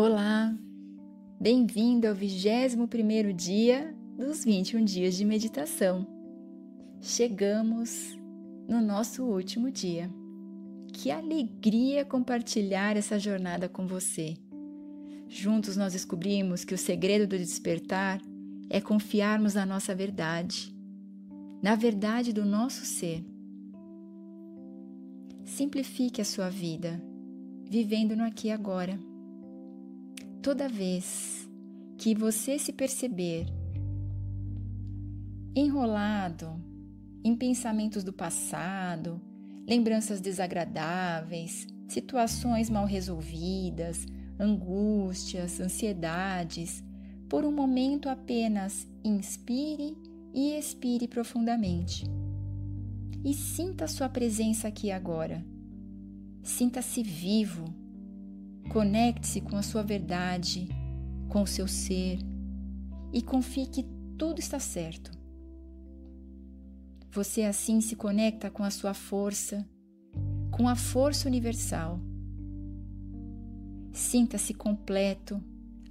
Olá, bem-vindo ao 21 dia dos 21 dias de meditação. Chegamos no nosso último dia. Que alegria compartilhar essa jornada com você. Juntos nós descobrimos que o segredo do despertar é confiarmos na nossa verdade, na verdade do nosso ser. Simplifique a sua vida, vivendo no aqui e agora Toda vez que você se perceber enrolado em pensamentos do passado, lembranças desagradáveis, situações mal resolvidas, angústias, ansiedades, por um momento apenas inspire e expire profundamente. E sinta sua presença aqui agora. Sinta-se vivo Conecte-se com a sua verdade, com o seu ser e confie que tudo está certo. Você assim se conecta com a sua força, com a força universal. Sinta-se completo,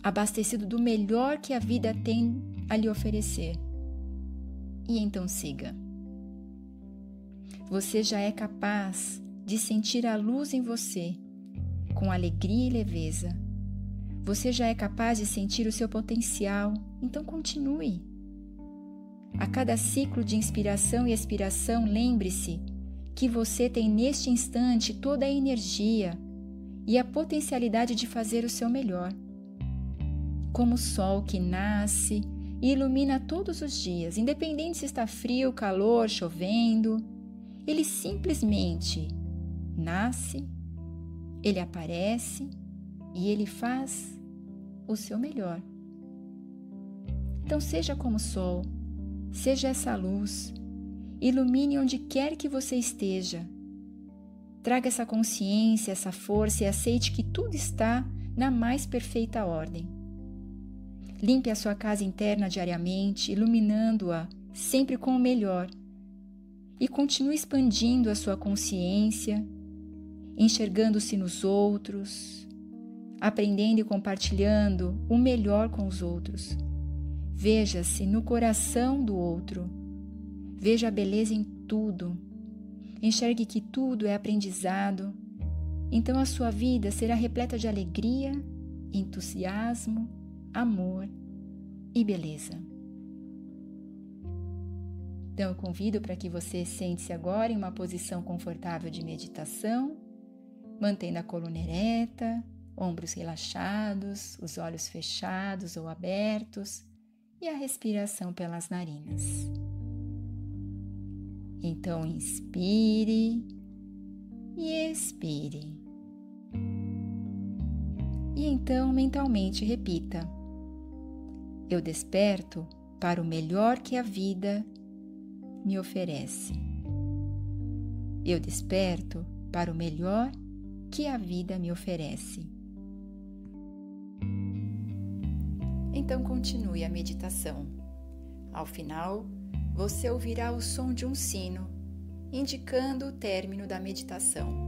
abastecido do melhor que a vida tem a lhe oferecer. E então siga. Você já é capaz de sentir a luz em você com alegria e leveza. Você já é capaz de sentir o seu potencial, então continue. A cada ciclo de inspiração e expiração, lembre-se que você tem neste instante toda a energia e a potencialidade de fazer o seu melhor. Como o sol que nasce e ilumina todos os dias, independente se está frio, calor, chovendo, ele simplesmente nasce ele aparece e ele faz o seu melhor. Então, seja como sol, seja essa luz, ilumine onde quer que você esteja. Traga essa consciência, essa força e aceite que tudo está na mais perfeita ordem. Limpe a sua casa interna diariamente, iluminando-a sempre com o melhor. E continue expandindo a sua consciência, enxergando-se nos outros, aprendendo e compartilhando o melhor com os outros. Veja-se no coração do outro. Veja a beleza em tudo. Enxergue que tudo é aprendizado. Então a sua vida será repleta de alegria, entusiasmo, amor e beleza. Então eu convido para que você sente-se agora em uma posição confortável de meditação mantendo a coluna ereta, ombros relaxados, os olhos fechados ou abertos e a respiração pelas narinas. Então, inspire e expire. E então, mentalmente, repita: Eu desperto para o melhor que a vida me oferece. Eu desperto para o melhor que a vida me oferece. Então continue a meditação. Ao final, você ouvirá o som de um sino, indicando o término da meditação.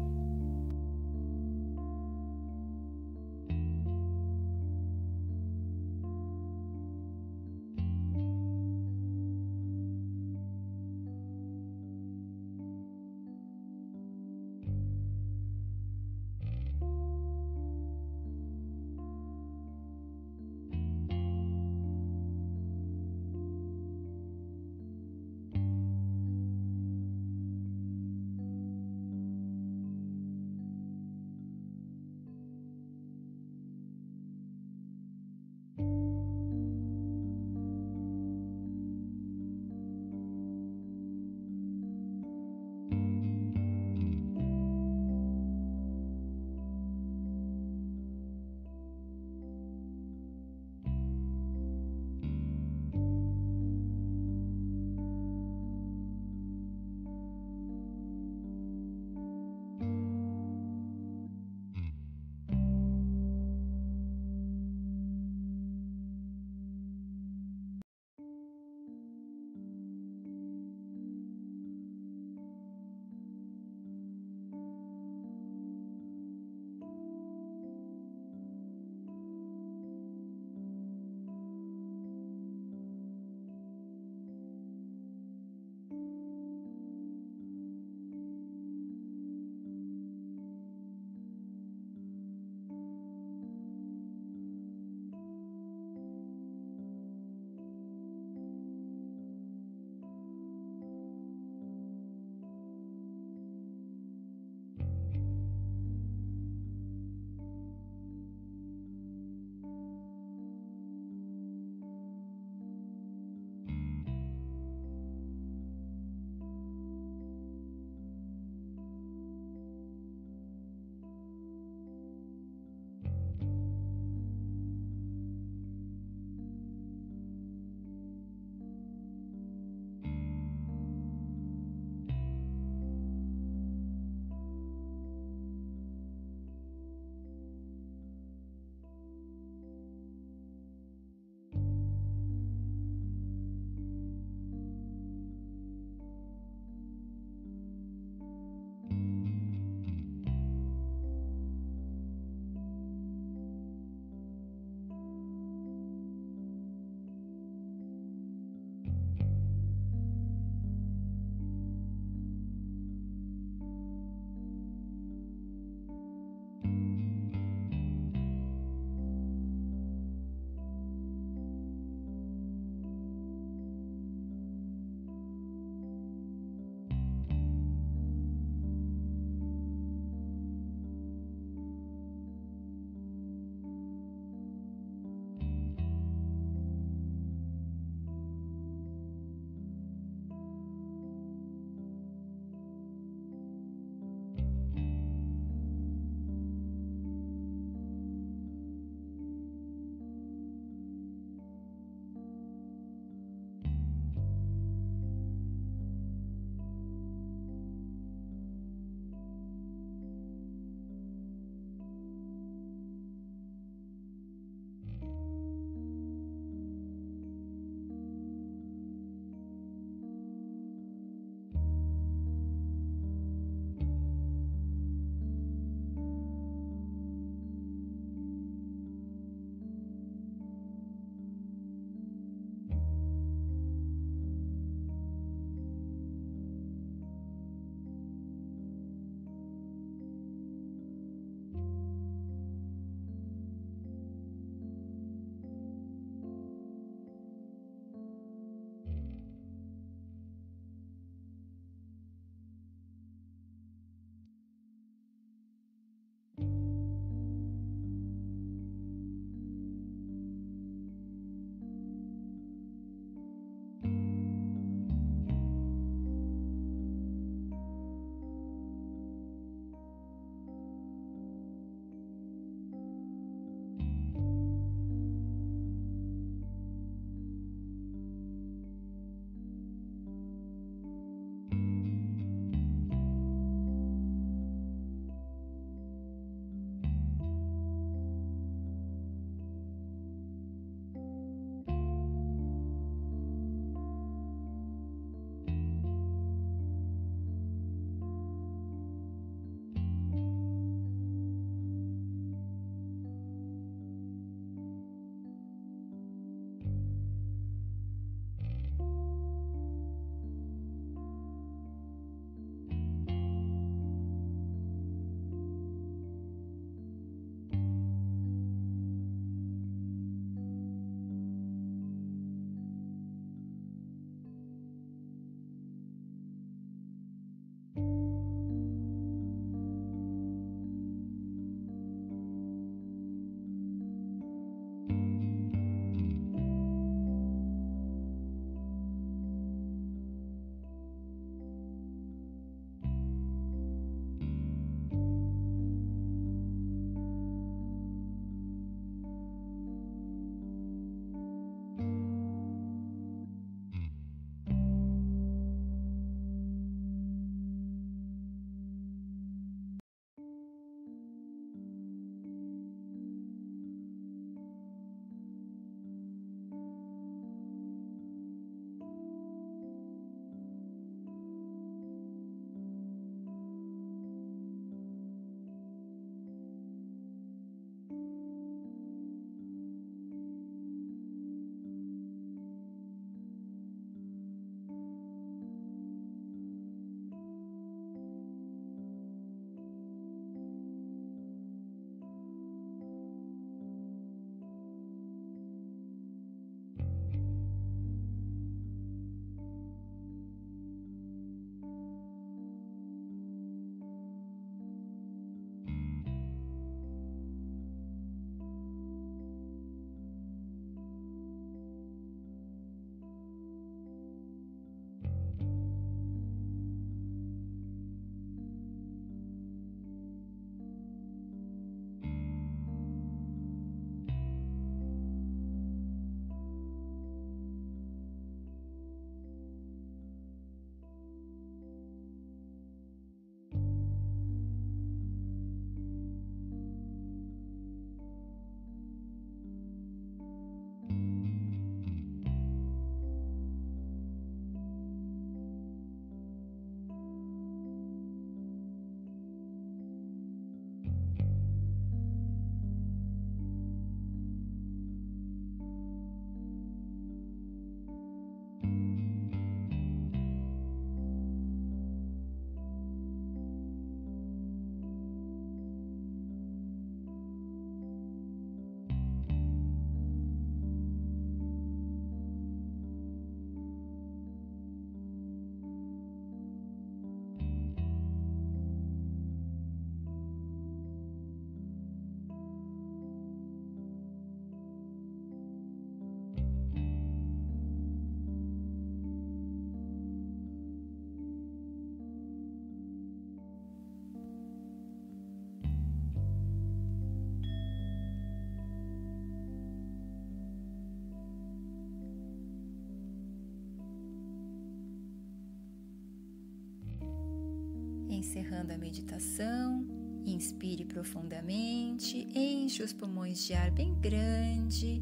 Encerrando a meditação, inspire profundamente, enche os pulmões de ar bem grande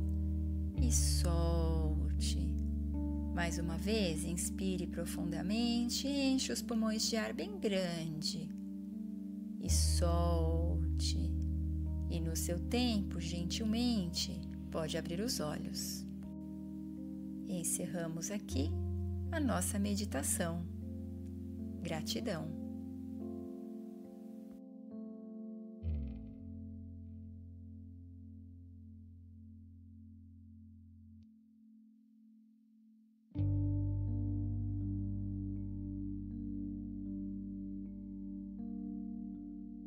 e solte. Mais uma vez, inspire profundamente, enche os pulmões de ar bem grande e solte. E no seu tempo, gentilmente, pode abrir os olhos. Encerramos aqui a nossa meditação. Gratidão.